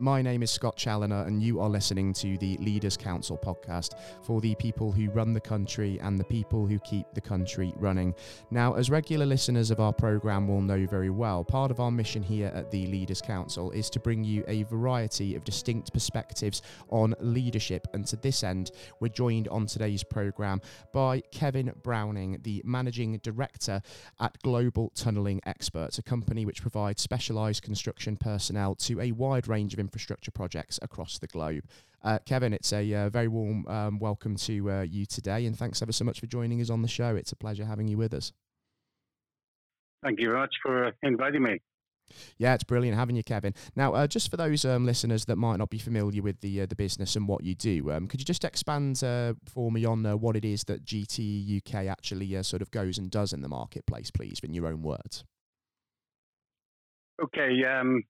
My name is Scott Challoner, and you are listening to the Leaders Council podcast for the people who run the country and the people who keep the country running. Now, as regular listeners of our programme will know very well, part of our mission here at the Leaders Council is to bring you a variety of distinct perspectives on leadership. And to this end, we're joined on today's programme by Kevin Browning, the Managing Director at Global Tunnelling Experts, a company which provides specialised construction personnel to a wide range of infrastructure projects across the globe. Uh, Kevin, it's a uh, very warm um, welcome to uh, you today, and thanks ever so much for joining us on the show. It's a pleasure having you with us. Thank you very much for inviting me. Yeah, it's brilliant having you, Kevin. Now, uh, just for those um, listeners that might not be familiar with the uh, the business and what you do, um, could you just expand uh, for me on uh, what it is that GT UK actually uh, sort of goes and does in the marketplace, please, in your own words? Okay, um,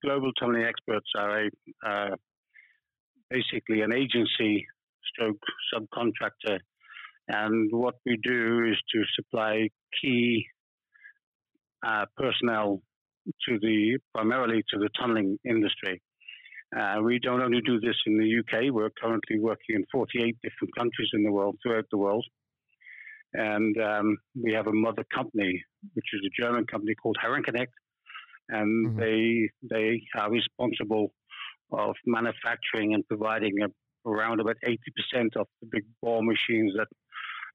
Global Tunnelling Experts are a, uh, basically an agency stroke subcontractor. And what we do is to supply key uh, personnel to the primarily to the tunneling industry. Uh, we don't only do this in the UK. We're currently working in 48 different countries in the world, throughout the world, and um, we have a mother company, which is a German company called Herrenknecht, and mm-hmm. they they are responsible of manufacturing and providing a, around about 80% of the big bore machines that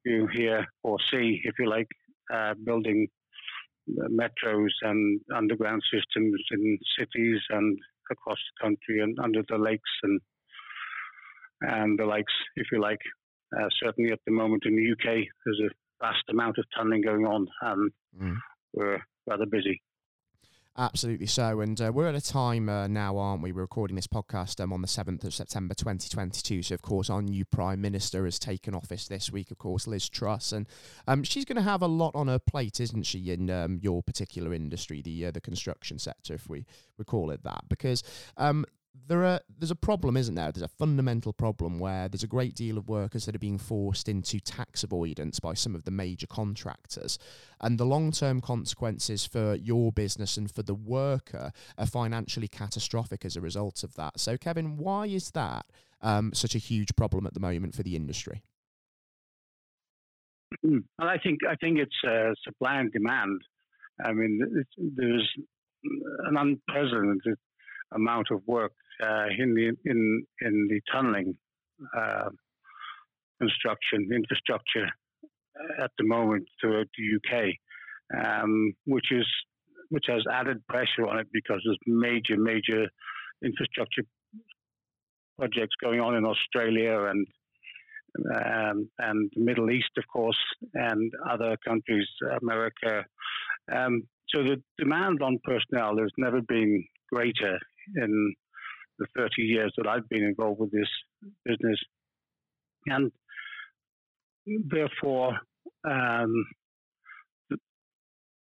you hear or see, if you like, uh, building metros and underground systems in cities and across the country and under the lakes and and the likes, if you like. Uh, certainly at the moment in the UK, there's a vast amount of tunneling going on, and mm. we're rather busy. Absolutely so. And uh, we're at a time uh, now, aren't we? We're recording this podcast um, on the 7th of September 2022. So, of course, our new Prime Minister has taken office this week, of course, Liz Truss. And um, she's going to have a lot on her plate, isn't she, in um, your particular industry, the uh, the construction sector, if we, we call it that? Because um, there are there's a problem, isn't there? There's a fundamental problem where there's a great deal of workers that are being forced into tax avoidance by some of the major contractors, and the long-term consequences for your business and for the worker are financially catastrophic as a result of that. So, Kevin, why is that um, such a huge problem at the moment for the industry? Hmm. Well, I think I think it's uh, supply and demand. I mean, there's an unprecedented amount of work in the in in the tunneling uh, construction infrastructure at the moment throughout the UK, um, which is which has added pressure on it because there's major major infrastructure projects going on in Australia and um, and the Middle East, of course, and other countries, America. Um, so the demand on personnel has never been greater in the 30 years that I've been involved with this business. And therefore, um, the,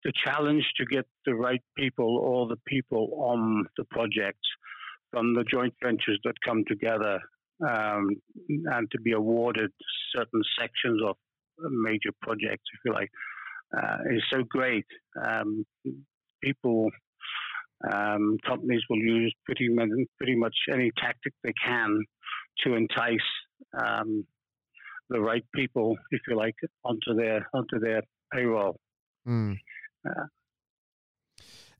the, challenge to get the right people or the people on the projects from the joint ventures that come together um, and to be awarded certain sections of major projects, if you like, uh, is so great. Um, people um, companies will use pretty much, pretty much any tactic they can to entice um, the right people, if you like, onto their onto their payroll. Mm. Uh,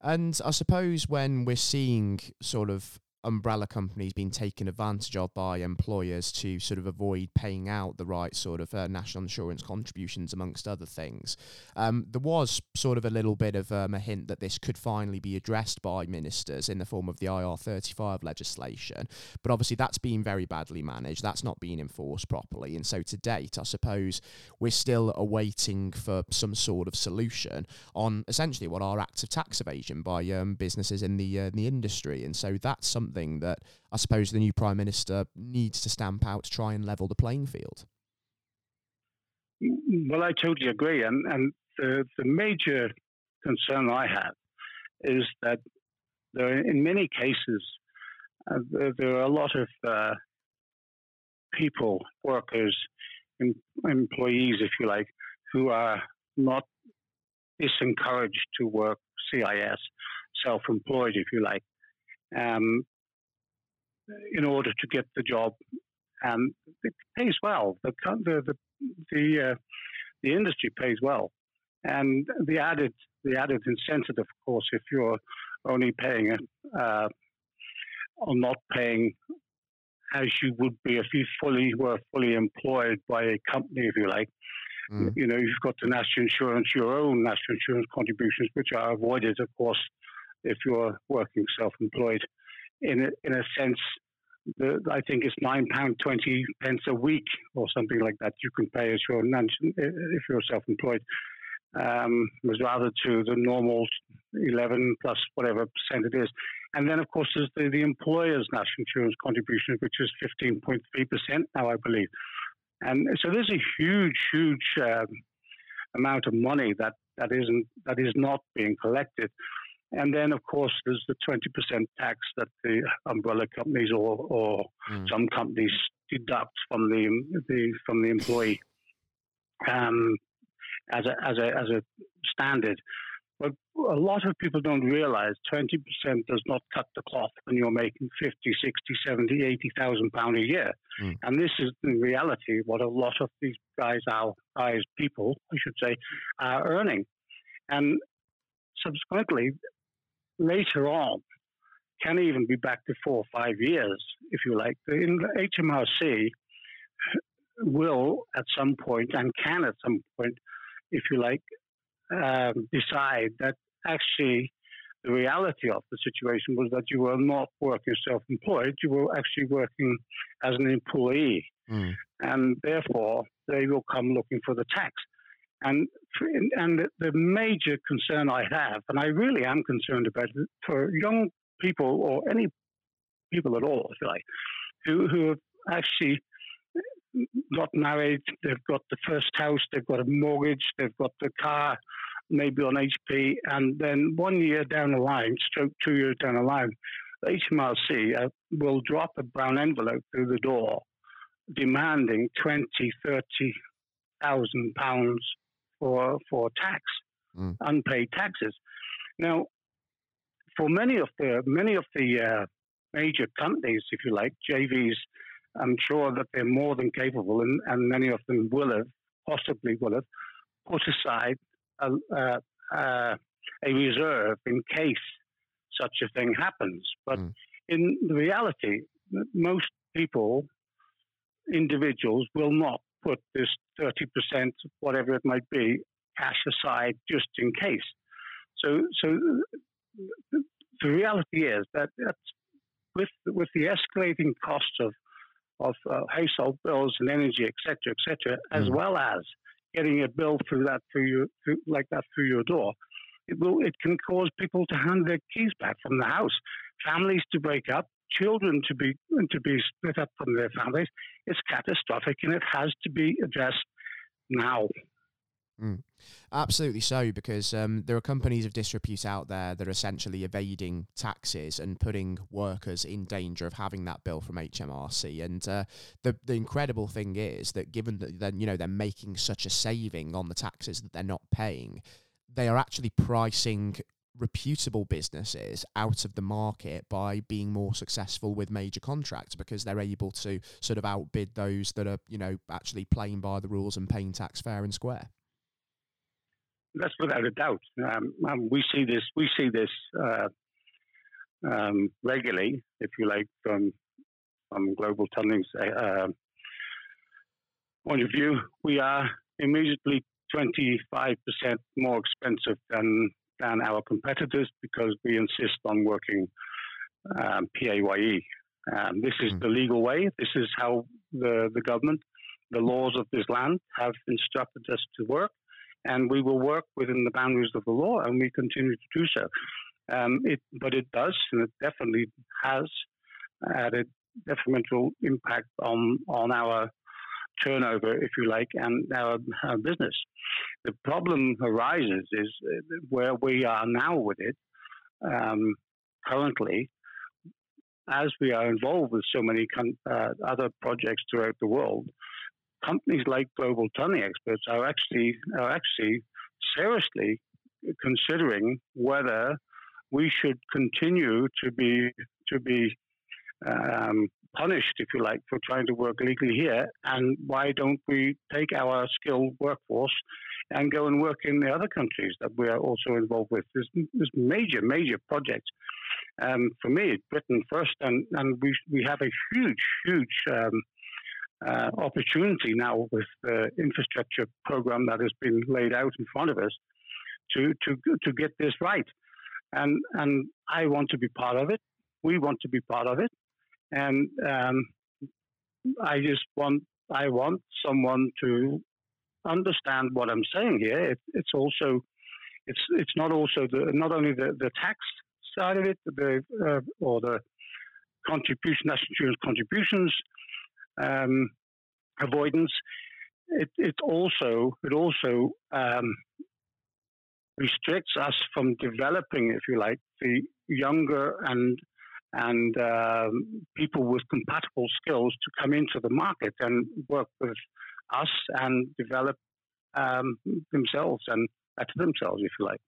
and I suppose when we're seeing sort of umbrella companies being taken advantage of by employers to sort of avoid paying out the right sort of uh, national insurance contributions, amongst other things. Um, there was sort of a little bit of um, a hint that this could finally be addressed by ministers in the form of the IR35 legislation, but obviously that's been very badly managed. That's not being enforced properly, and so to date, I suppose we're still awaiting for some sort of solution on essentially what are acts of tax evasion by um, businesses in the uh, in the industry, and so that's something something that I suppose the new prime minister needs to stamp out to try and level the playing field. Well, I totally agree, and and the the major concern I have is that there, in many cases, uh, there, there, are a lot of uh, people, workers, em- employees, if you like, who are not disencouraged to work CIS, self-employed, if you like, um, in order to get the job, and it pays well. The the the the, uh, the industry pays well, and the added the added incentive, of course, if you're only paying uh, or not paying as you would be if you fully were fully employed by a company, if you like. Mm. You know, you've got the national insurance, your own national insurance contributions, which are avoided, of course, if you're working self-employed. In a, in a sense, I think it's nine pound twenty pence a week or something like that. You can pay as your if you're self-employed, um, was rather to the normal eleven plus whatever percent it is. And then, of course, there's the, the employer's national insurance contribution, which is fifteen point three percent now, I believe. And so there's a huge, huge um, amount of money that, that isn't that is not being collected. And then, of course, there's the 20% tax that the umbrella companies or, or mm. some companies deduct from the, the from the employee um, as a as a as a standard. But a lot of people don't realize 20% does not cut the cloth when you're making 50, 60, 70, 80,000 pounds a year. Mm. And this is in reality what a lot of these guys, our guys, people, I should say, are earning. And subsequently, later on, can even be back to four or five years, if you like. The HMRC will, at some point, and can at some point, if you like, um, decide that actually the reality of the situation was that you were not working self-employed; you were actually working as an employee, mm. and therefore they will come looking for the tax. And and the major concern I have, and I really am concerned about it, for young people or any people at all, if like, who who have actually got married, they've got the first house, they've got a mortgage, they've got the car, maybe on HP, and then one year down the line, stroke two years down the line, HMRC uh, will drop a brown envelope through the door demanding 20, 30,000 pounds for, for tax, mm. unpaid taxes. Now, for many of the, many of the uh, major companies, if you like, JVs, I'm sure that they're more than capable, and, and many of them will have, possibly will have, put aside a, a, a reserve in case such a thing happens. But mm. in reality, most people, individuals, will not put this 30%, whatever it might be, cash aside just in case. So, so the reality is that with with the escalating costs of of uh, household bills and energy, et etc., etc., mm. as well as getting a bill through that through your through, like that through your door, it will it can cause people to hand their keys back from the house, families to break up, children to be to be split up from their families. It's catastrophic, and it has to be addressed now. Mm. Absolutely so, because um, there are companies of disrepute out there that are essentially evading taxes and putting workers in danger of having that bill from HMRC. And uh, the the incredible thing is that given that then you know they're making such a saving on the taxes that they're not paying, they are actually pricing reputable businesses out of the market by being more successful with major contracts because they're able to sort of outbid those that are you know actually playing by the rules and paying tax fair and square. That's without a doubt. Um, um, we see this. We see this uh, um, regularly, if you like, from from global tunneling's uh, point of view. We are immediately 25% more expensive than than our competitors because we insist on working um, PAYE. Um, this is mm. the legal way. This is how the, the government, the laws of this land have instructed us to work and we will work within the boundaries of the law, and we continue to do so. Um, it, but it does, and it definitely has had a detrimental impact on on our turnover, if you like, and our, our business. The problem arises is uh, where we are now with it um, currently. As we are involved with so many uh, other projects throughout the world, companies like Global Tunneling Experts are actually are actually seriously considering whether we should continue to be to be um, punished, if you like, for trying to work legally here. And why don't we take our skilled workforce and go and work in the other countries that we are also involved with? There's, there's major, major projects. Um, for me, Britain first, and, and we, we have a huge, huge um, uh, opportunity now with the infrastructure program that has been laid out in front of us to, to, to get this right. And, and I want to be part of it. We want to be part of it. And um, I just want I want someone to understand what I'm saying here. It, it's also it's it's not also the not only the, the tax side of it, the uh, or the contribution national insurance contributions um, avoidance. It it also it also um, restricts us from developing, if you like, the younger and and um, people with compatible skills to come into the market and work with us and develop um, themselves and better themselves, if you like.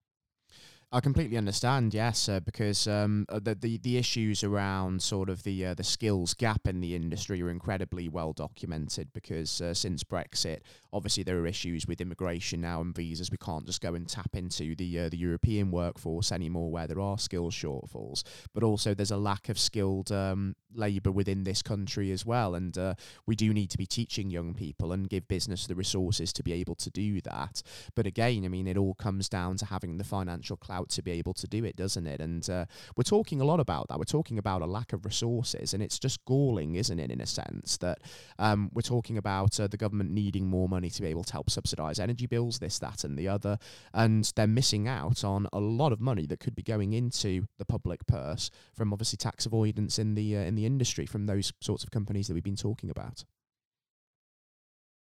I completely understand, yes, uh, because um, uh, the, the the issues around sort of the uh, the skills gap in the industry are incredibly well documented. Because uh, since Brexit, obviously there are issues with immigration now and visas. We can't just go and tap into the uh, the European workforce anymore, where there are skills shortfalls. But also there's a lack of skilled um, labour within this country as well, and uh, we do need to be teaching young people and give business the resources to be able to do that. But again, I mean, it all comes down to having the financial clout to be able to do it, doesn't it? And uh, we're talking a lot about that. We're talking about a lack of resources, and it's just galling, isn't it, in a sense, that um, we're talking about uh, the government needing more money to be able to help subsidise energy bills, this, that, and the other, and they're missing out on a lot of money that could be going into the public purse from obviously tax avoidance in the uh, in the industry from those sorts of companies that we've been talking about.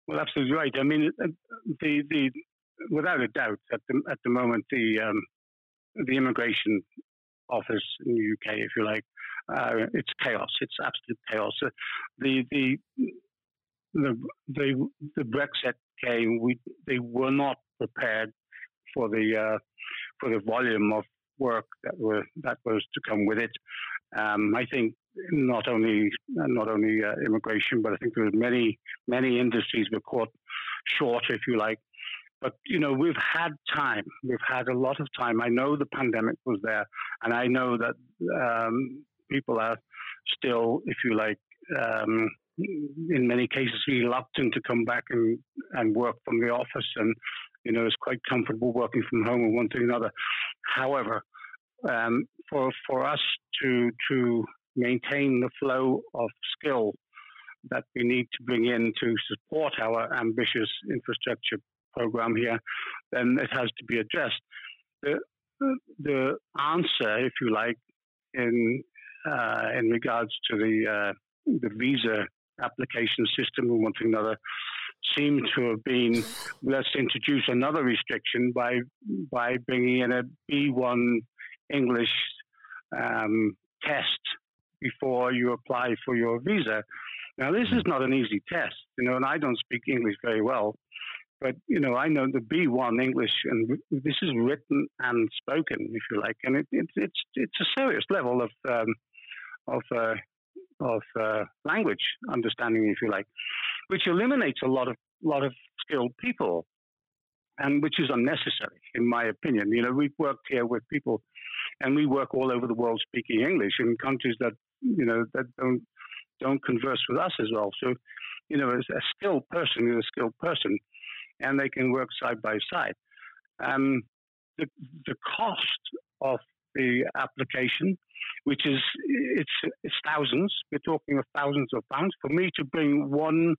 Well, absolutely right. I mean, uh, the the without a doubt, at the at the moment, the um, the immigration office in the UK, if you like. Uh, it's chaos. It's absolute chaos. Uh, the, the the the the Brexit came. We they were not prepared for the uh, for the volume of work that were that was to come with it. Um, I think not only not only uh, immigration, but I think there were many many industries were caught short, if you like, but you know, we've had time. We've had a lot of time. I know the pandemic was there, and I know that um, people are still, if you like, um, in many cases reluctant to come back and, and work from the office, and you know, it's quite comfortable working from home and one thing another. However, um, for for us to to maintain the flow of skill that we need to bring in to support our ambitious infrastructure program here, then it has to be addressed. The, the answer, if you like, in uh, in regards to the uh, the visa application system and one thing another, seemed to have been let's introduce another restriction by by bringing in a B1 English um, test before you apply for your visa. Now, this is not an easy test, you know, and I don't speak English very well. But you know, I know the B1 English, and this is written and spoken, if you like, and it, it, it's it's a serious level of um, of uh, of uh, language understanding, if you like, which eliminates a lot of lot of skilled people, and which is unnecessary, in my opinion. You know, we've worked here with people, and we work all over the world speaking English in countries that you know that don't don't converse with us as well. So, you know, as a skilled person is a skilled person and they can work side by side. Um, the, the cost of the application, which is it's, it's thousands. We're talking of thousands of pounds for me to bring one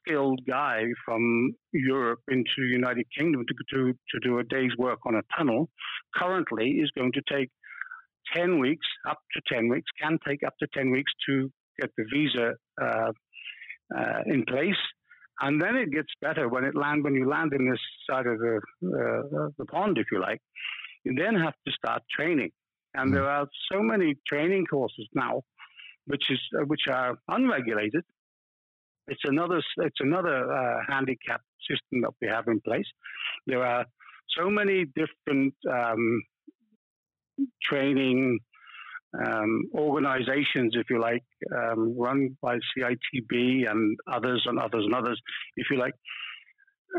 skilled guy from Europe into the United Kingdom to, to, to do a day's work on a tunnel. Currently, is going to take ten weeks, up to ten weeks, can take up to ten weeks to get the visa uh, uh, in place and then it gets better when it land when you land in this side of the uh, the pond, if you like. You then have to start training, and mm. there are so many training courses now, which is uh, which are unregulated. It's another it's another uh, handicap system that we have in place. There are so many different um, training um, organizations, if you like, um, run by CITB and others and others and others, if you like.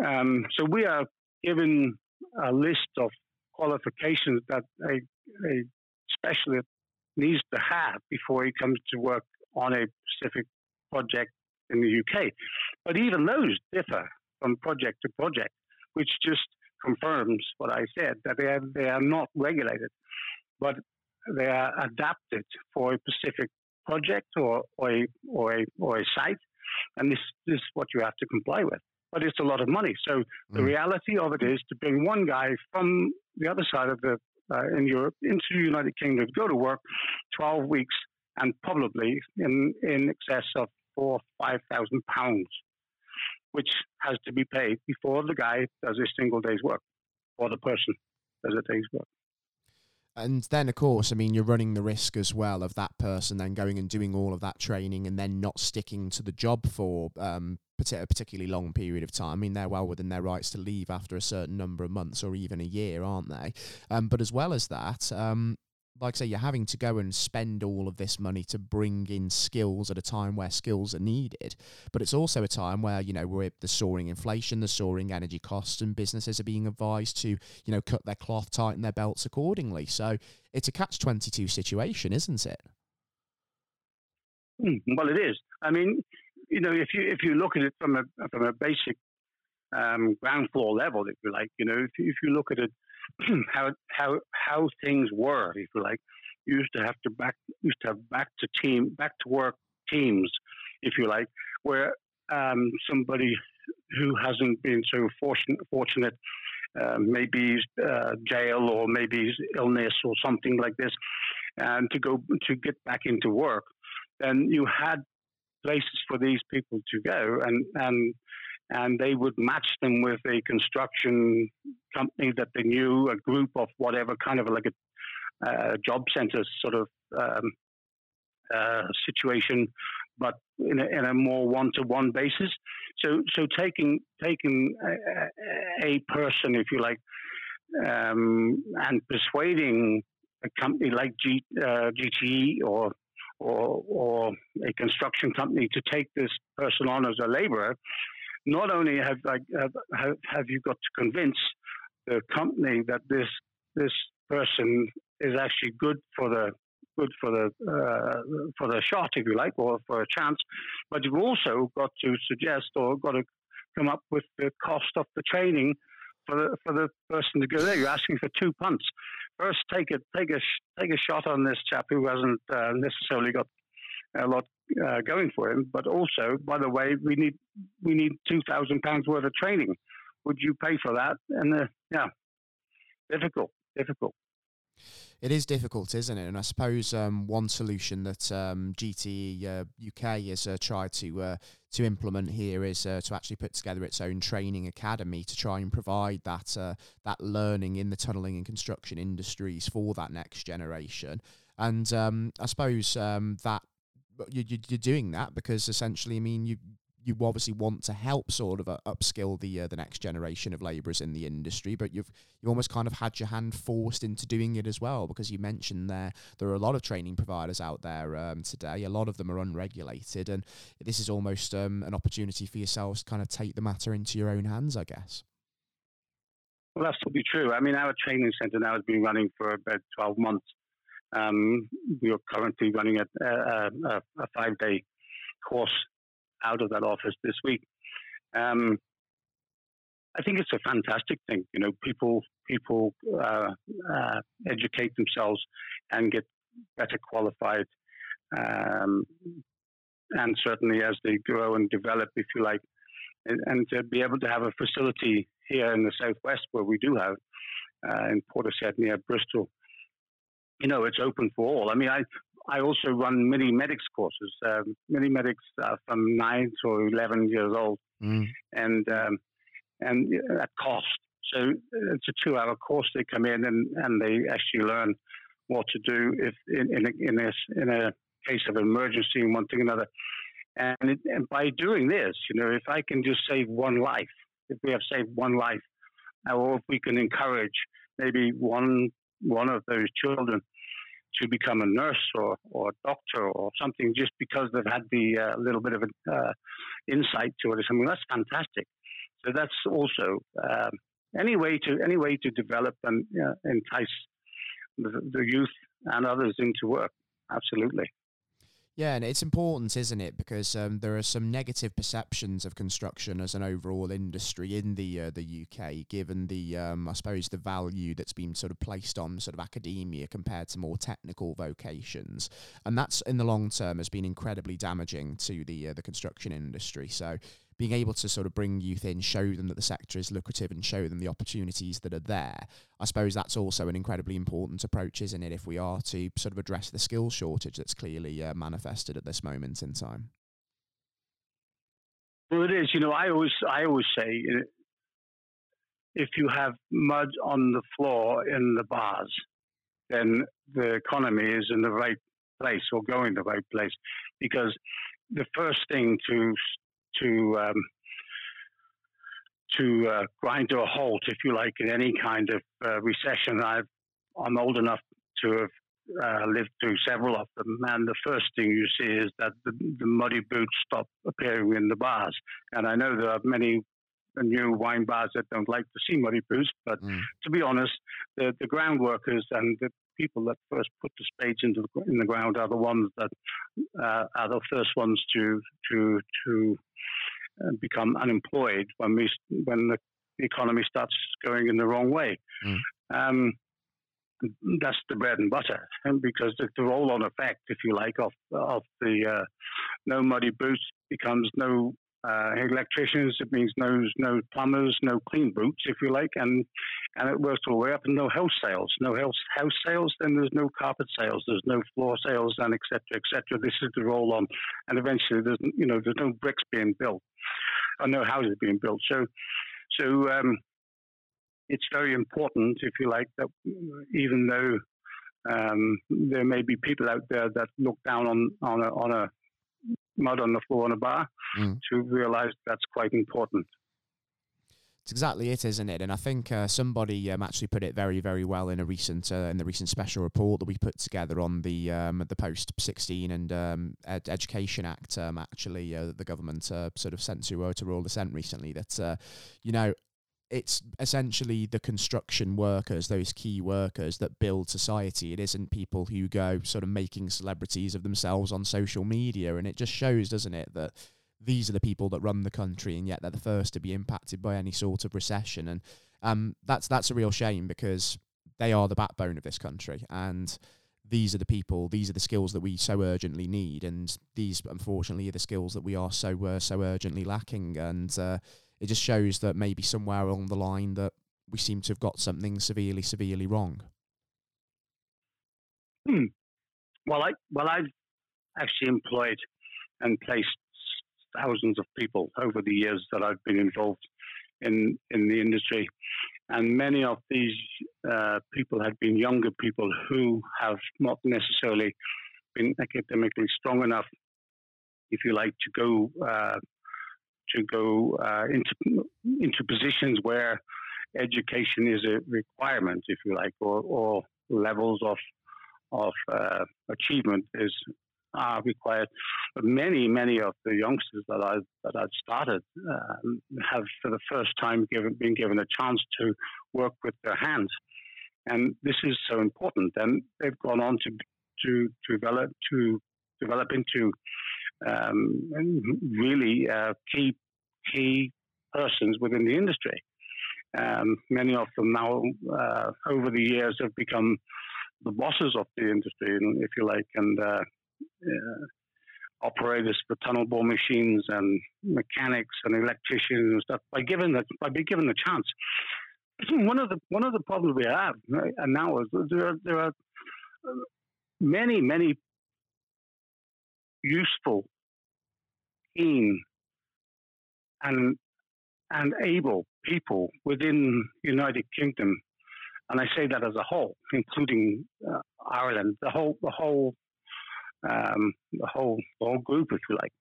Um, so we are given a list of qualifications that a, a specialist needs to have before he comes to work on a specific project in the UK. But even those differ from project to project, which just confirms what I said that they are, they are not regulated, but they are adapted for a specific project or, or, a, or, a, or a site. And this, this is what you have to comply with. But it's a lot of money. So mm. the reality of it is to bring one guy from the other side of the uh, in Europe into the United Kingdom, go to work 12 weeks and probably in, in excess of four, or five thousand pounds, which has to be paid before the guy does a single day's work, or the person does a day's work. And then, of course, I mean, you're running the risk as well of that person then going and doing all of that training and then not sticking to the job for um, a particularly long period of time. I mean, they're well within their rights to leave after a certain number of months or even a year, aren't they? Um, but as well as that, um, like I say, you're having to go and spend all of this money to bring in skills at a time where skills are needed. But it's also a time where, you know, we're the soaring inflation, the soaring energy costs, and businesses are being advised to, you know, cut their cloth, tighten their belts accordingly. So it's a catch 22 situation, isn't it? Hmm, well, it is. I mean, you know, if you if you look at it from a from a basic um, ground floor level, if you like, you know, if, if you look at it how how how things were, if you like. You used to have to back used to have back to team back to work teams, if you like, where um, somebody who hasn't been so fortunate, fortunate uh, maybe uh, jail or maybe illness or something like this, and to go to get back into work, then you had places for these people to go, and and and they would match them with a construction company that they knew, a group of whatever kind of like a uh, job center sort of um, uh, situation, but in a, in a more one-to-one basis. So, so taking taking a, a person, if you like, um, and persuading a company like G, uh, GTE or or, or a construction company to take this person on as a laborer not only have, have, have you got to convince the company that this this person is actually good for the good for the uh, for the shot, if you like, or for a chance, but you've also got to suggest or got to come up with the cost of the training for the for the person to go there. You're asking for two punts. First, take a take a take a shot on this chap who hasn't uh, necessarily got a lot uh, going for him. But also, by the way, we need we need two thousand pounds worth of training. Would you pay for that? And uh, yeah, difficult, difficult. It is difficult, isn't it? And I suppose um, one solution that um, GTE uh, UK has uh, tried to uh, to implement here is uh, to actually put together its own training academy to try and provide that uh, that learning in the tunnelling and construction industries for that next generation. And um, I suppose um, that you, are doing that because essentially, I mean, you you obviously want to help sort of uh, upskill the uh, the next generation of labourers in the industry, but you've you almost kind of had your hand forced into doing it as well because you mentioned there there are a lot of training providers out there um, today. A lot of them are unregulated, and this is almost um, an opportunity for yourselves to kind of take the matter into your own hands, I guess. Well, that's probably true. I mean, our training centre now has been running for about twelve months. Um, we are currently running a, a, a five day course out of that office this week. Um, I think it's a fantastic thing. You know, people people uh, uh, educate themselves and get better qualified, um, and certainly as they grow and develop, if you like, and, and, to be able to have a facility here in the southwest where we do have uh, in Portishead near Bristol, you know, it's open for all. I mean, I I also run mini medics courses, um, mini medics uh, from nine to eleven years old, mm. and um, and at cost. So it's a two-hour course. They come in and, and they actually learn what to do if in in a, in a, in a case of emergency and one thing or another. And, it, and by doing this, you know, if I can just save one life, if we have saved one life, or if we can encourage maybe one one of those children to become a nurse or, or a doctor or something just because they've had the uh, little bit of an uh, insight to it or something. That's fantastic. So that's also um, any way to any way to develop and uh, entice the, the youth and others into work. Absolutely. Yeah, and it's important, isn't it? Because um, there are some negative perceptions of construction as an overall industry in the uh, the UK, given the um, I suppose the value that's been sort of placed on sort of academia compared to more technical vocations, and that's in the long term has been incredibly damaging to the uh, the construction industry. So being able to sort of bring youth in, show them that the sector is lucrative and show them the opportunities that are there. I suppose that's also an incredibly important approach, isn't it, if we are to sort of address the skills shortage that's clearly uh, manifested at this moment in time? Well, it is. You know, I always, I always say, if you have mud on the floor in the bars, then the economy is in the right place or going the right place, because the first thing to to um, to uh, grind to a halt, if you like, in any kind of uh, recession. i am old enough to have uh, lived through several of them, and the first thing you see is that the, the, muddy boots stop appearing in the bars. And I know there are many new wine bars that don't like to see muddy boots, but mm. to be honest, the, the ground workers and the people that first put the spades into the, in the ground are the ones that uh, are the first ones to to to uh, become unemployed when we when the economy starts going in the wrong way. Mm. Um, that's the bread and butter, and because the, the roll-on effect, if you like, of of the uh, no muddy boots becomes no uh, electricians. It means no no plumbers, no clean boots, if you like, and and it works all the way up. And no house sales, no house house sales. Then there's no carpet sales, there's no floor sales, and etc. etc. This is the roll on, and eventually there's you know there's no bricks being built, or no houses being built. So so um, it's very important, if you like, that even though um, there may be people out there that look down on on a, on a mud on the floor in a bar mm. to realize that's quite important. It's exactly it, isn't it? And I think uh, somebody um, actually put it very, very well in a recent uh, in the recent special report that we put together on the um, the post sixteen and um, Ed- Education Act. Um, actually, uh, the government uh, sort of sent to uh, to royal assent recently that uh, you know it's essentially the construction workers, those key workers that build society. It isn't people who go sort of making celebrities of themselves on social media. And it just shows, doesn't it, that these are the people that run the country and yet they're the first to be impacted by any sort of recession. And um, that's that's a real shame because they are the backbone of this country. And these are the people, these are the skills that we so urgently need. And these, unfortunately, are the skills that we are so uh, so urgently lacking. And uh, it just shows that maybe somewhere along the line that we seem to have got something severely, severely wrong. Hmm. Well, I well I've actually employed and placed thousands of people over the years that I've been involved in in the industry, and many of these uh, people have been younger people who have not necessarily been academically strong enough, if you like, to go uh, to go uh, into into positions where education is a requirement, if you like, or, or levels of of uh, achievement is are required. But many, many of the youngsters that I've that I've started uh, have, for the first time, given been given a chance to work with their hands, and this is so important. And they've gone on to to, to develop to develop into um, really uh, key key persons within the industry. Um, many of them now, uh, over the years, have become the bosses of the industry, if you like, and uh, uh, operators for tunnel bore machines and mechanics and electricians and stuff by given the by being given the chance. One of the one of the problems we have right, and now is there are, there are many many useful, keen, and and able people within United Kingdom, and I say that as a whole, including uh, Ireland, the whole the whole um, the whole the whole group, if you like,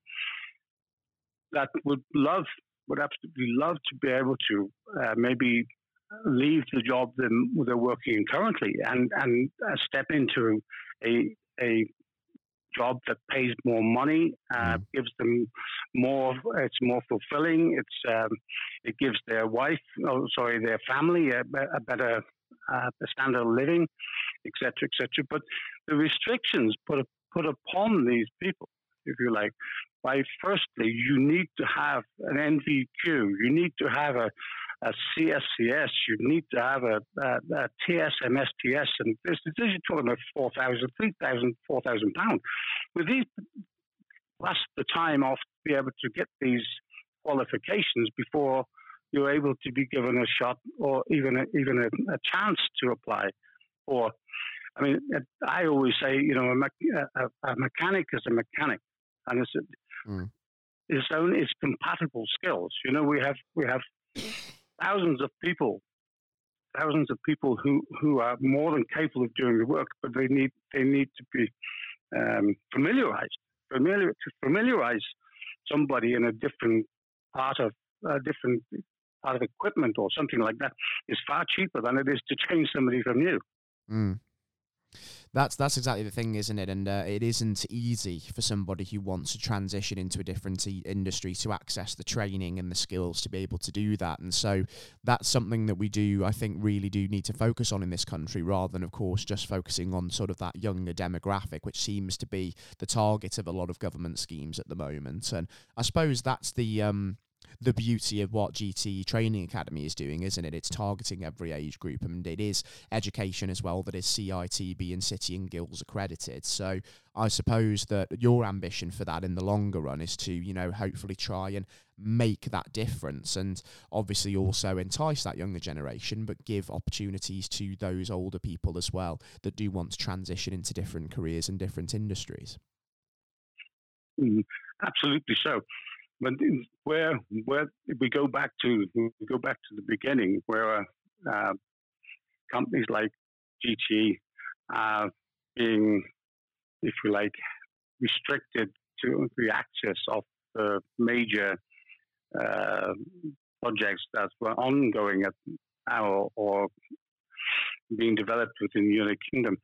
that would love would absolutely love to be able to uh, maybe leave the job they're working in currently and and uh, step into a a job that pays more money, uh, mm. gives them more. It's more fulfilling. It's um, it gives their wife, oh, sorry, their family a, a better uh, standard of living, etc., etc. But the restrictions put put upon these people, if you like, by firstly you need to have an NVQ, you need to have a a CSCS, you need to have a, a, a TSMSTS, and this, this is talking about 4,000, 3,000, 4,000 pounds. With these, plus the time off to be able to get these qualifications before you're able to be given a shot or even a, even a, a chance to apply for. I mean, I always say, you know, a, a, a mechanic is a mechanic, and it's mm. its own its compatible skills. You know, we have we have thousands of people, thousands of people who, who are more than capable of doing the work, but they need they need to be um, familiarized, familiar to familiarize somebody in a different part of a different part of equipment or something like that is far cheaper than it is to train somebody from new. Mm. That's that's exactly the thing, isn't it? And uh, it isn't easy for somebody who wants to transition into a different e- industry to access the training and the skills to be able to do that. And so that's something that we do, I think, really do need to focus on in this country, rather than, of course, just focusing on sort of that younger demographic, which seems to be the target of a lot of government schemes at the moment. And I suppose that's the um, the beauty of what GT Training Academy is doing, isn't it? It's targeting every age group, and it is education as well that is CITB and City and Guilds accredited. So I suppose that your ambition for that in the longer run is to, you know, hopefully try and make that difference and obviously also entice that younger generation, but give opportunities to those older people as well that do want to transition into different careers and different industries. Mm, absolutely so. But where where we go back to we go back to the beginning, where uh, companies like GTE are being, if you like, restricted to the access of the major uh, projects that were ongoing at our or being developed within the United Kingdom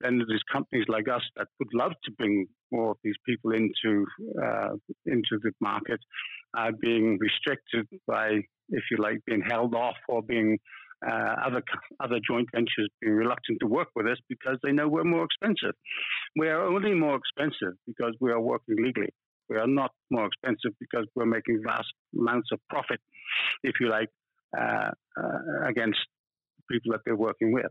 then there's companies like us that would love to bring more of these people into uh, into the market, uh, being restricted by, if you like, being held off or being uh, other other joint ventures being reluctant to work with us because they know we're more expensive. We are only more expensive because we are working legally. We are not more expensive because we're making vast amounts of profit, if you like, uh, uh, against people that they're working with.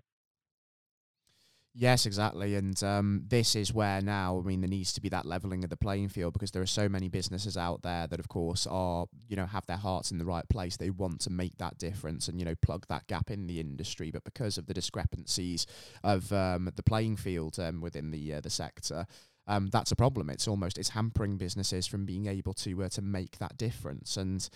Yes, exactly. And um, this is where now, I mean, there needs to be that leveling of the playing field because there are so many businesses out there that, of course, are, you know, have their hearts in the right place. They want to make that difference and, you know, plug that gap in the industry. But because of the discrepancies of um, the playing field um, within the, uh, the sector, um, that's a problem. It's almost it's hampering businesses from being able to uh, to make that difference, and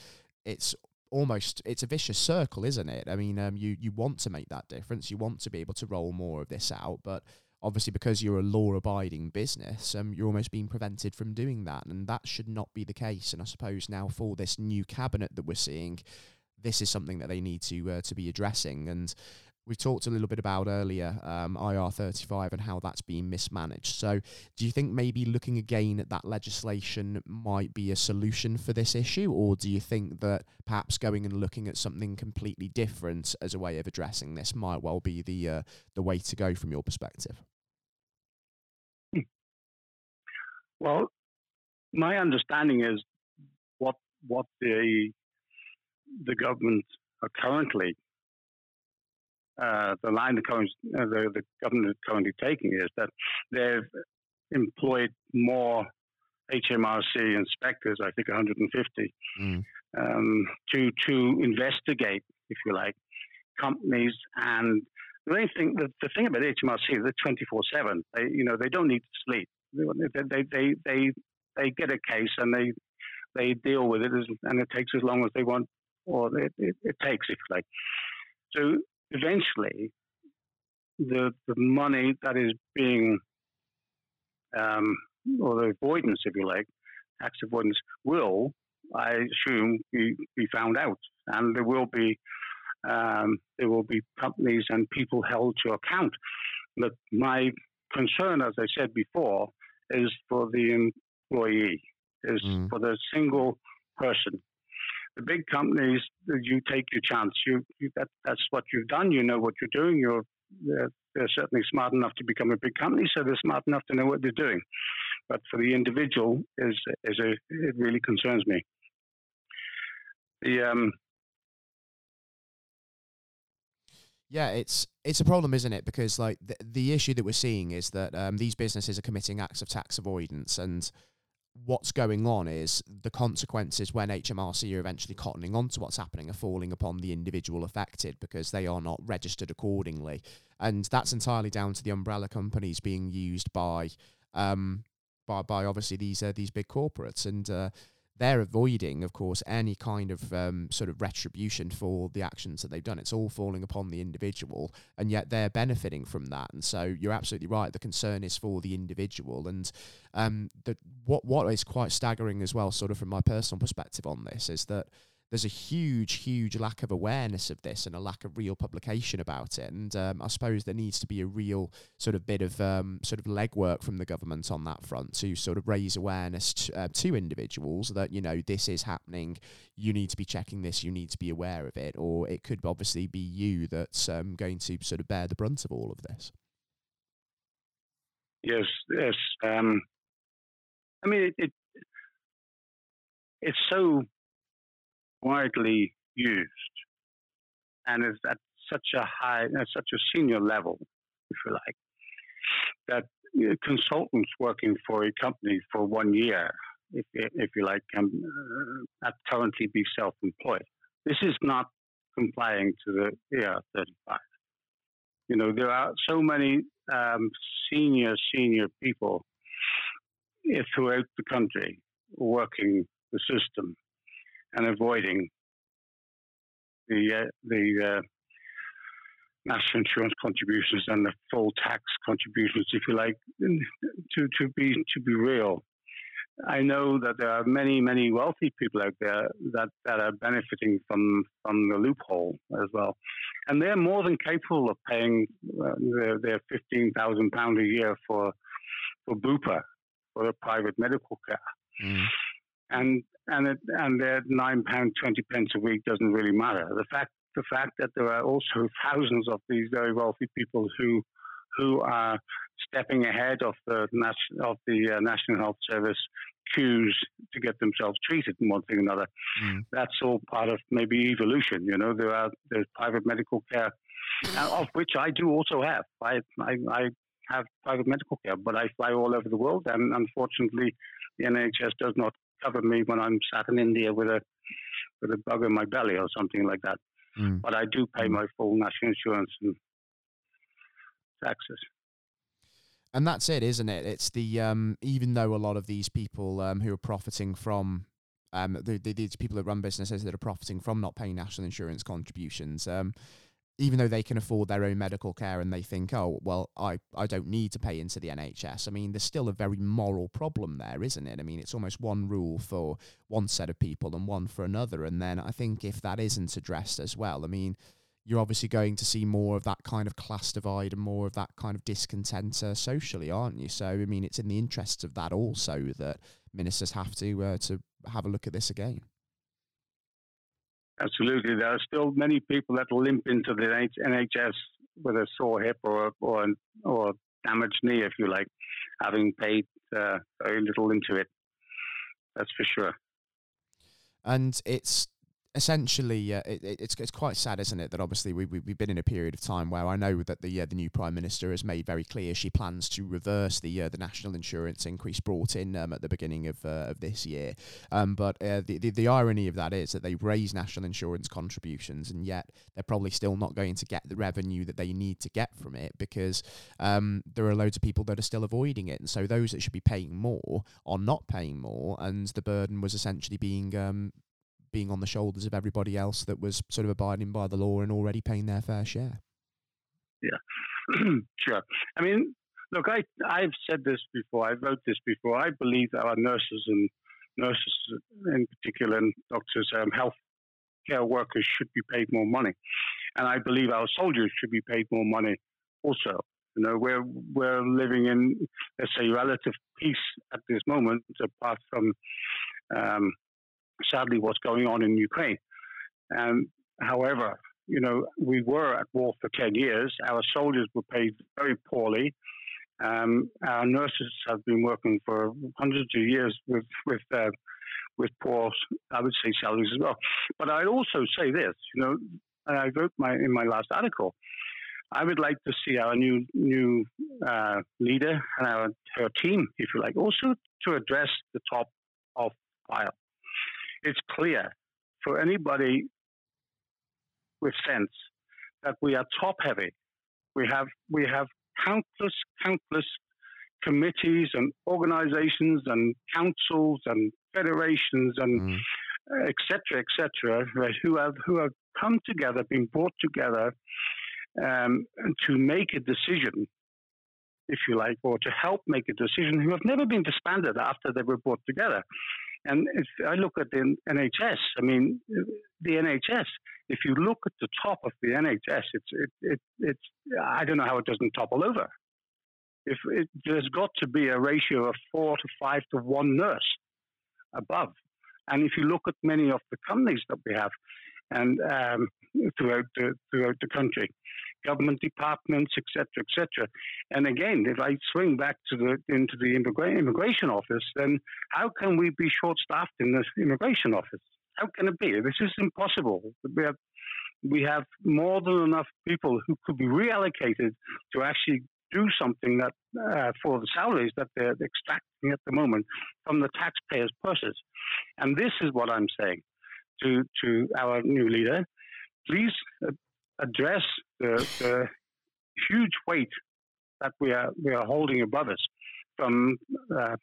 it's almost it's a vicious circle, isn't it? I mean, um, you you want to make that difference, you want to be able to roll more of this out, but obviously because you're a law-abiding business, um, you're almost being prevented from doing that, and that should not be the case. And I suppose now for this new cabinet that we're seeing, this is something that they need to uh, to be addressing and we talked a little bit about earlier um, IR35 and how that's being mismanaged. So, do you think maybe looking again at that legislation might be a solution for this issue, or do you think that perhaps going and looking at something completely different as a way of addressing this might well be the uh, the way to go from your perspective? Well, my understanding is what what the the government are currently uh, the line the, current, uh, the, the government is currently taking is that they've employed more HMRC inspectors, I think 150, mm. um, to to investigate, if you like, companies. And the main thing, the, the thing about HMRC, they're 24/7. They, you know, they don't need to sleep. They they they they, they get a case and they they deal with it, as, and it takes as long as they want, or it, it, it takes, if you like. So eventually the, the money that is being, um, or the avoidance, if you like, tax avoidance, will, I assume, be, be found out. And there will be um, there will be companies and people held to account. But my concern, as I said before, is for the employee, is mm. for the single person. The big companies, you take your chance. You, you that, that's what you've done. You know what you're doing. You're they're, they're, certainly smart enough to become a big company, so they're smart enough to know what they're doing. But for the individual, is is a it really concerns me. The um, Yeah, it's it's a problem, isn't it? Because like the, the issue that we're seeing is that um, these businesses are committing acts of tax avoidance, and what's going on is the consequences when HMRC are eventually cottoning on to what's happening are falling upon the individual affected because they are not registered accordingly, and that's entirely down to the umbrella companies being used by um, by by obviously these uh, these big corporates and. Uh, they're avoiding, of course, any kind of um, sort of retribution for the actions that they've done. It's all falling upon the individual, and yet they're benefiting from that. And so you're absolutely right. The concern is for the individual, and um, the, what what is quite staggering as well, sort of from my personal perspective on this, is that there's a huge, huge lack of awareness of this and a lack of real publication about it. And um, I suppose there needs to be a real sort of bit of um, sort of legwork from the government on that front to sort of raise awareness to, uh, to individuals that you know this is happening. You need to be checking this. You need to be aware of it, or it could obviously be you that's um, going to sort of bear the brunt of all of this. Yes, yes. Um, I mean, it, it it's so widely used and is at such a high, at such a senior level, if you like, that consultants working for a company for one year, if, if you like, can uh, currently be self-employed. This is not complying to the ER 35. You know, there are so many um, senior, senior people eh, throughout the country working the system and avoiding the uh, the uh, national insurance contributions and the full tax contributions, if you like, to to be to be real. I know that there are many many wealthy people out there that, that are benefiting from from the loophole as well, and they're more than capable of paying uh, their, their fifteen thousand pound a year for for Bupa for their private medical care. Mm and and it, and their nine pound twenty pence a week doesn't really matter. The fact the fact that there are also thousands of these very wealthy people who who are stepping ahead of the of the uh, National Health Service queues to get themselves treated in one thing or another. Mm. That's all part of maybe evolution. You know, there are there's private medical care, uh, of which I do also have. I, I, I have private medical care, but I fly all over the world, and unfortunately, the NHS does not cover me when I'm sat in India with a with a bug in my belly or something like that. Mm. But I do pay mm. my full national insurance and taxes. And that's it, isn't it? It's the um, even though a lot of these people um, who are profiting from um, the, the, these people that run businesses that are profiting from not paying national insurance contributions, um, even though they can afford their own medical care and they think, oh, well, I, I don't need to pay into the NHS. I mean, there's still a very moral problem there, isn't it? I mean, it's almost one rule for one set of people and one for another. And then I think if that isn't addressed as well, I mean, you're obviously going to see more of that kind of class divide and more of that kind of discontent uh, socially, aren't you? So, I mean, it's in the interests of that also that ministers have to uh, to have a look at this again. Absolutely. There are still many people that limp into the NHS with a sore hip or or or damaged knee, if you like, having paid uh, very little into it. That's for sure. And it's essentially, uh, it, it's it's quite sad, isn't it? That obviously we, we have been in a period of time where I know that the uh, the new prime minister has made very clear she plans to reverse the uh, the national insurance increase brought in um, at the beginning of uh, of this year. Um, but uh, the, the the irony of that is that they raise national insurance contributions, and yet they're probably still not going to get the revenue that they need to get from it because um, there are loads of people that are still avoiding it, and so those that should be paying more are not paying more, and the burden was essentially being um, being on the shoulders of everybody else that was sort of abiding by the law and already paying their fair share. Yeah, sure. I mean, look, I I've said this before. I wrote this before. I believe our nurses and nurses in particular and doctors, um, health care workers should be paid more money. and I believe our soldiers should be paid more money also. You know, we're we're living in let's say relative peace at this moment, apart from um, sadly what's going on in Ukraine. And however, you know, we were at war for ten years. Our soldiers were paid very poorly. Um, our nurses have been working for hundreds of years with with uh, with poor, I would say, salaries as well. But I'd also say this, you know, and I wrote my in my last article. I would like to see our new new uh, leader and our her team, if you like, also to address the top of file. It's clear for anybody with sense that we are top heavy. We have we have countless countless committees and organizations and councils and federations and mm. etc et right, who have who have come together, been brought together um, to make a decision, if you like, or to help make a decision, who have never been disbanded after they were brought together. And if I look at the NHS, I mean, the NHS, if you look at the top of the NHS, it's, it, it, it's, I don't know how it doesn't topple over. If it, there's got to be a ratio of four to five to one nurse above. And if you look at many of the companies that we have, and um, throughout the throughout the country, government departments, etc., etc. And again, if I swing back to the into the immigra- immigration office, then how can we be short-staffed in the immigration office? How can it be? This is impossible. We have we have more than enough people who could be reallocated to actually do something that uh, for the salaries that they're extracting at the moment from the taxpayers' purses. And this is what I'm saying to to our new leader. Please uh, address the, the huge weight that we are we are holding above us from uh,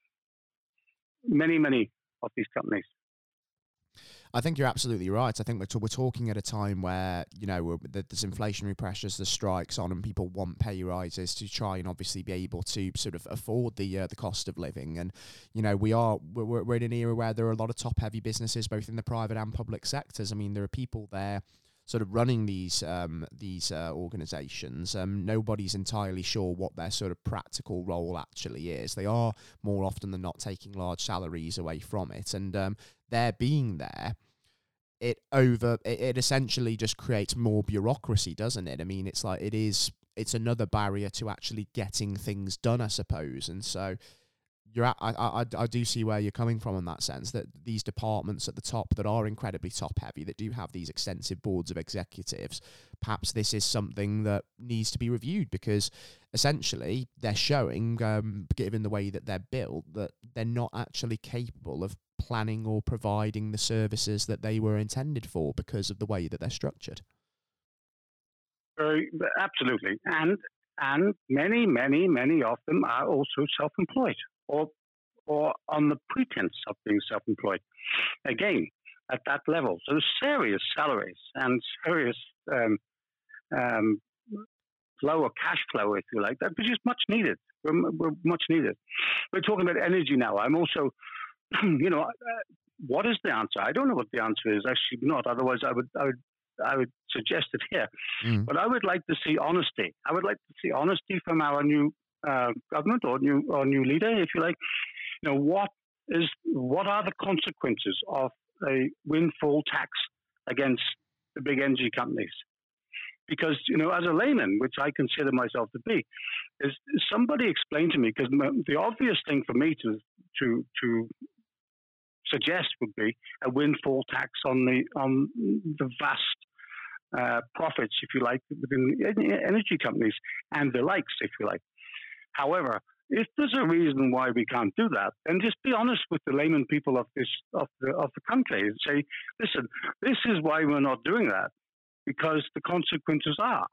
many many of these companies. I think you're absolutely right. I think we're, t- we're talking at a time where, you know, there's inflationary pressures, the strikes on, and people want pay rises to try and obviously be able to sort of afford the uh, the cost of living. And, you know, we are, we're, we're in an era where there are a lot of top heavy businesses, both in the private and public sectors. I mean, there are people there sort of running these um, these uh, organisations, um, nobody's entirely sure what their sort of practical role actually is. They are more often than not taking large salaries away from it, and um, their being there, it over it, it essentially just creates more bureaucracy, doesn't it? I mean, it's like it is it's another barrier to actually getting things done, I suppose, and so you're at, I, I, I do see where you're coming from in that sense that these departments at the top that are incredibly top heavy that do have these extensive boards of executives perhaps this is something that needs to be reviewed because essentially they're showing um, given the way that they're built that they're not actually capable of planning or providing the services that they were intended for because of the way that they're structured. Uh, absolutely. And and many many many of them are also self-employed or or on the pretense of being self-employed. Again, at that level, so serious salaries and serious um, um, flow cash flow, if you like, that which is much needed. We're, we're, much needed. We're talking about energy now. I'm also, you know, uh, what is the answer? I don't know what the answer is. Actually, not. Otherwise, I would, I would, I would suggest it here. Mm. But I would like to see honesty. I would like to see honesty from our new uh, government or new or new leader, if you like, you know what is what are the consequences of a windfall tax against the big energy companies? Because you know, as a layman, which I consider myself to be, is somebody explain to me because the obvious thing for me to to to suggest would be a windfall tax on the on the vast uh, profits, if you like, within energy companies and the likes, if you like. However, if there's a reason why we can't do that, then just be honest with the layman people of this of the of the country and say, listen, this is why we're not doing that because the consequences are,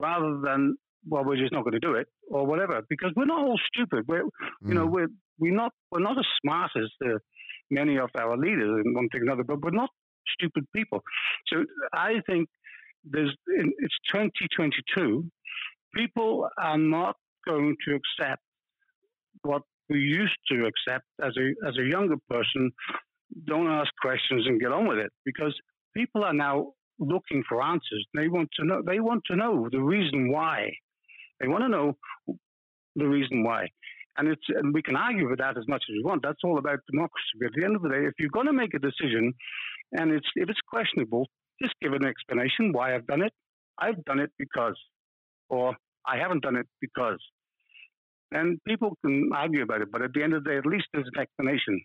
rather than well, we're just not going to do it or whatever. Because we're not all stupid. We're you know mm. we're we're not we're not as smart as the many of our leaders in one thing or another, but we're not stupid people. So I think there's it's 2022. People are not going to accept what we used to accept as a as a younger person. Don't ask questions and get on with it because people are now looking for answers. They want to know. They want to know the reason why. They want to know the reason why. And it's and we can argue with that as much as we want. That's all about democracy. But at the end of the day, if you're going to make a decision, and it's if it's questionable, just give an explanation why I've done it. I've done it because, or I haven't done it because. And people can argue about it, but at the end of the day, at least there's an explanation.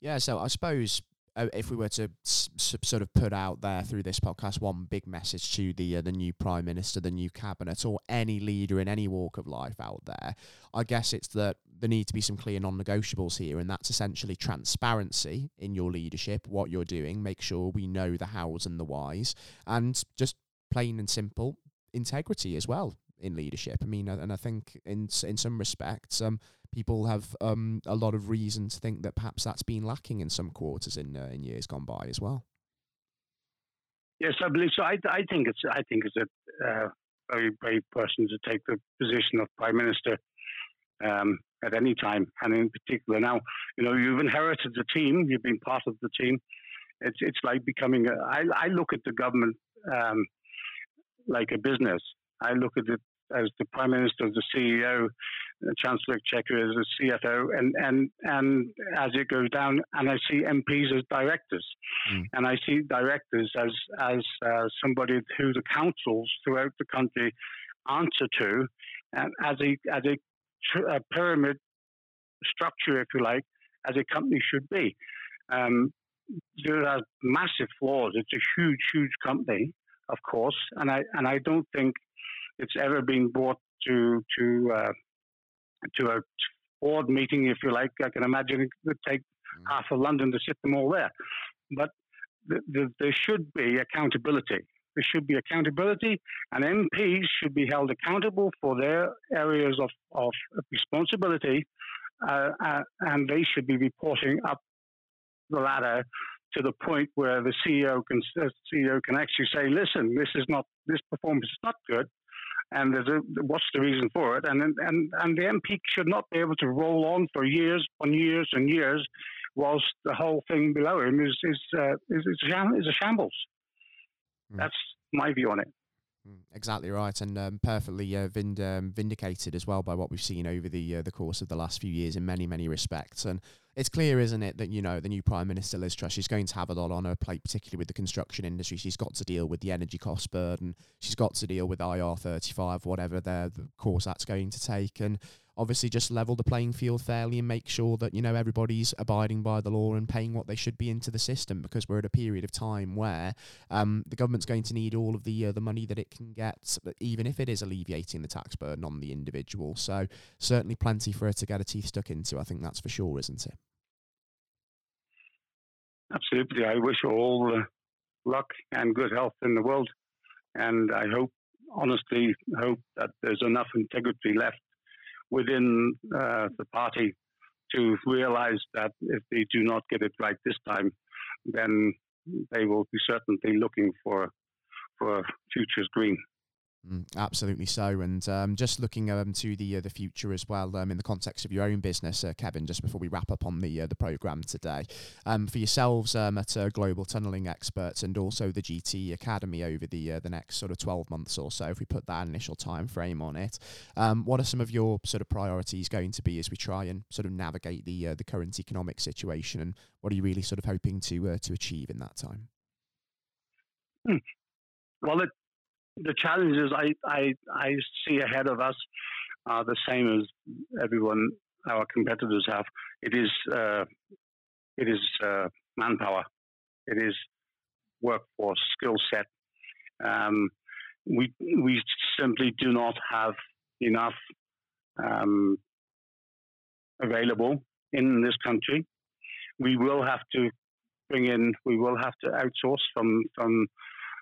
Yeah, so I suppose uh, if we were to s- sort of put out there through this podcast one big message to the uh, the new prime minister, the new cabinet, or any leader in any walk of life out there, I guess it's that there need to be some clear non-negotiables here, and that's essentially transparency in your leadership, what you're doing. Make sure we know the hows and the whys, and just plain and simple integrity as well in leadership. I mean, and I think in in some respects, um, people have um, a lot of reason to think that perhaps that's been lacking in some quarters in uh, in years gone by as well. Yes, I believe so. I, I think it's I think it's a uh, very brave person to take the position of prime minister um, at any time, and in particular now. You know, you've inherited the team. You've been part of the team. It's it's like becoming. A, I I look at the government um, like a business. I look at it as the prime minister, the CEO, the Chancellor Exchequer as the CFO, and, and, and as it goes down, and I see MPs as directors, mm. and I see directors as as uh, somebody who the councils throughout the country answer to, and as a as a, tr- a pyramid structure, if you like, as a company should be. Um, there are massive flaws. It's a huge, huge company, of course, and I and I don't think it's ever been brought to to uh, to a board meeting, if you like. I can imagine it would take mm. half of London to sit them all there. But the, the, there should be accountability. There should be accountability, and MPs should be held accountable for their areas of, of responsibility, uh, uh, and they should be reporting up the ladder to the point where the CEO can uh, CEO can actually say, "Listen, this is not this performance is not good and there's a, what's the reason for it? And, and, and the MP should not be able to roll on for years on years and years whilst the whole thing below him is, is, uh, is, is, a shambles. Mm. That's my view on it. Mm, exactly right, and um, perfectly uh, vind- um, vindicated as well by what we've seen over the uh, the course of the last few years in many many respects. And it's clear, isn't it, that you know the new Prime Minister Liz Truss, she's going to have a lot on her plate, particularly with the construction industry. She's got to deal with the energy cost burden. She's got to deal with IR thirty five, whatever the course that's going to take, and obviously just level the playing field fairly and make sure that you know everybody's abiding by the law and paying what they should be into the system because we're at a period of time where um, the government's going to need all of the uh, the money that it can get, even if it is alleviating the tax burden on the individual. So certainly plenty for her to get her teeth stuck into. I think that's for sure, isn't it? Absolutely. I wish her all luck and good health in the world, and I hope honestly hope that there's enough integrity left within uh, the party to realize that if they do not get it right this time, then they will be certainly looking for for futures green. Mm, absolutely so, and um, just looking um, to the uh, the future as well um, in the context of your own business, uh, Kevin. Just before we wrap up on the uh, the program today, um, for yourselves um, at uh, Global Tunnelling Experts and also the GT Academy over the uh, the next sort of twelve months or so, if we put that initial time frame on it, um, what are some of your sort of priorities going to be as we try and sort of navigate the uh, the current economic situation, and what are you really sort of hoping to to achieve in that time? Hmm. Well, it the challenges I, I, I see ahead of us are the same as everyone, our competitors have. It is, uh, it is uh, manpower. It is workforce skill set. Um, we we simply do not have enough um, available in this country. We will have to bring in. We will have to outsource from from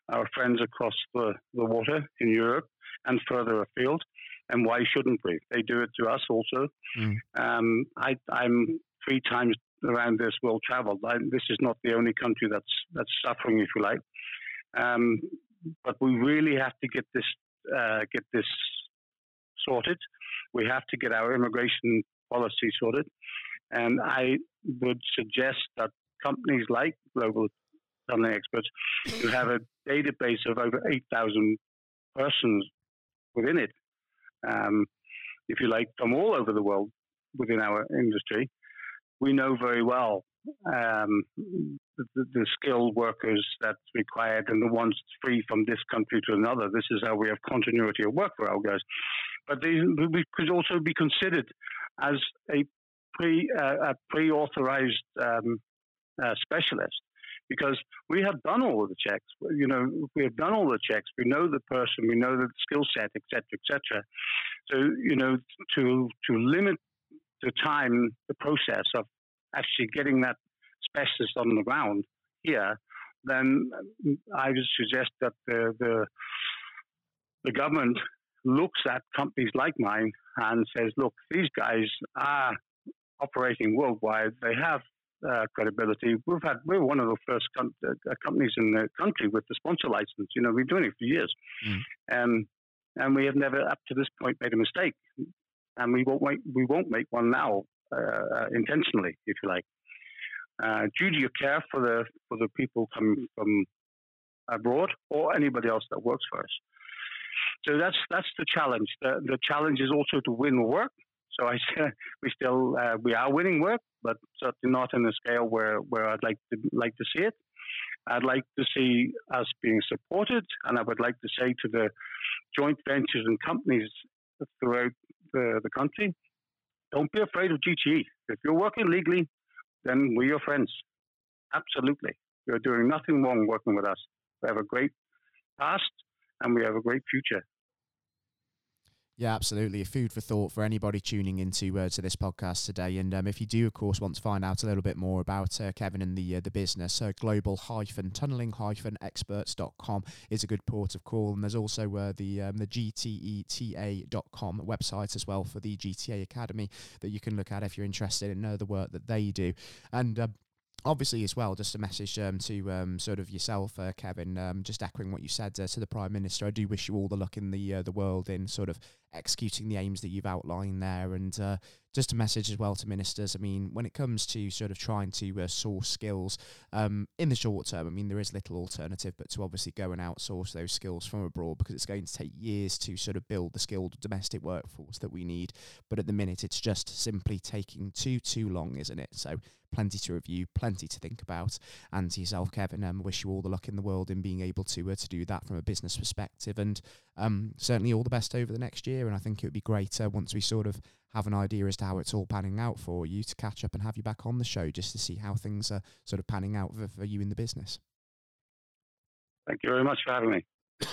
our friends across the, the water in Europe and further afield. And why shouldn't we? They do it to us also. Mm. Um, I, am three times around this world traveled. I, this is not the only country that's that's suffering, if you like. Um, but we really have to get this uh, get this sorted. We have to get our immigration policy sorted, and I would suggest that companies like Global tunnelling experts to have a database of over 8,000 persons within it, um, if you like, from all over the world within our industry. We know very well um, the, the, skilled workers that's required and the ones free from this country to another. This is how we have continuity of work for our guys. But they, we could also be considered as a pre uh, a pre-authorized um, uh, specialist because we have done all of the checks. You know, we have done all the checks. We know the person, we know the skill set, etc., etc. So, you know, to to limit the time, the process of actually getting that specialist on the ground here, then I would suggest that the the, the government looks at companies like mine and says, look, these guys are operating worldwide. They have uh, credibility. We've had we're one of the first com- uh, companies in the country with the sponsor license. You know, we've been doing it for years, mm. um, and we have never up to this point made a mistake, and we won't make, we won't make one now uh, uh, intentionally, if you like. Uh, duty of care for the for the people coming from abroad or anybody else that works for us. So that's that's the challenge. The, the challenge is also to win work so I we still uh, we are winning work, but certainly not in the scale where, where I'd like to like to see it. I'd like to see us being supported, and I would like to say to the joint ventures and companies throughout the, the country, don't be afraid of GTE. If you're working legally, then we're your friends. Absolutely. You're doing nothing wrong working with us. We have a great past and we have a great future. Yeah, absolutely. A food for thought for anybody tuning into uh, to this podcast today. And um, if you do, of course, want to find out a little bit more about uh, Kevin and the uh, the business, uh, global tunneling experts.com is a good port of call. And there's also uh, the um, the gteta.com website as well for the GTA Academy that you can look at if you're interested in uh, the work that they do. And um, obviously as well just a message um, to um, sort of yourself uh, kevin um, just echoing what you said uh, to the prime minister i do wish you all the luck in the uh, the world in sort of executing the aims that you've outlined there and uh, just a message as well to ministers. I mean, when it comes to sort of trying to uh, source skills um, in the short term, I mean, there is little alternative but to obviously go and outsource those skills from abroad because it's going to take years to sort of build the skilled domestic workforce that we need. But at the minute, it's just simply taking too, too long, isn't it? So, plenty to review, plenty to think about. And to yourself, Kevin, um, wish you all the luck in the world in being able to uh, to do that from a business perspective. And um, certainly all the best over the next year. And I think it would be great uh, once we sort of have an idea as to how it's all panning out for you to catch up and have you back on the show just to see how things are sort of panning out for, for you in the business. Thank you very much for having me.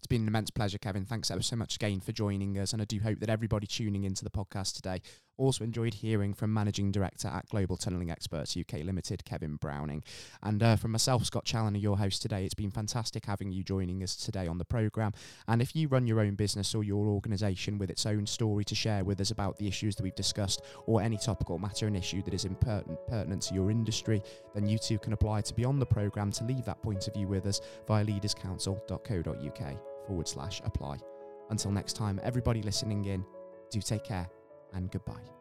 It's been an immense pleasure, Kevin. Thanks ever so much again for joining us. And I do hope that everybody tuning into the podcast today also enjoyed hearing from Managing Director at Global Tunnelling Experts UK Limited, Kevin Browning. And uh, from myself, Scott Challoner, your host today, it's been fantastic having you joining us today on the programme. And if you run your own business or your organisation with its own story to share with us about the issues that we've discussed or any topical matter and issue that is impertinent, pertinent to your industry, then you too can apply to be on the programme to leave that point of view with us via leaderscouncil.co.uk forward slash apply. Until next time, everybody listening in, do take care and goodbye.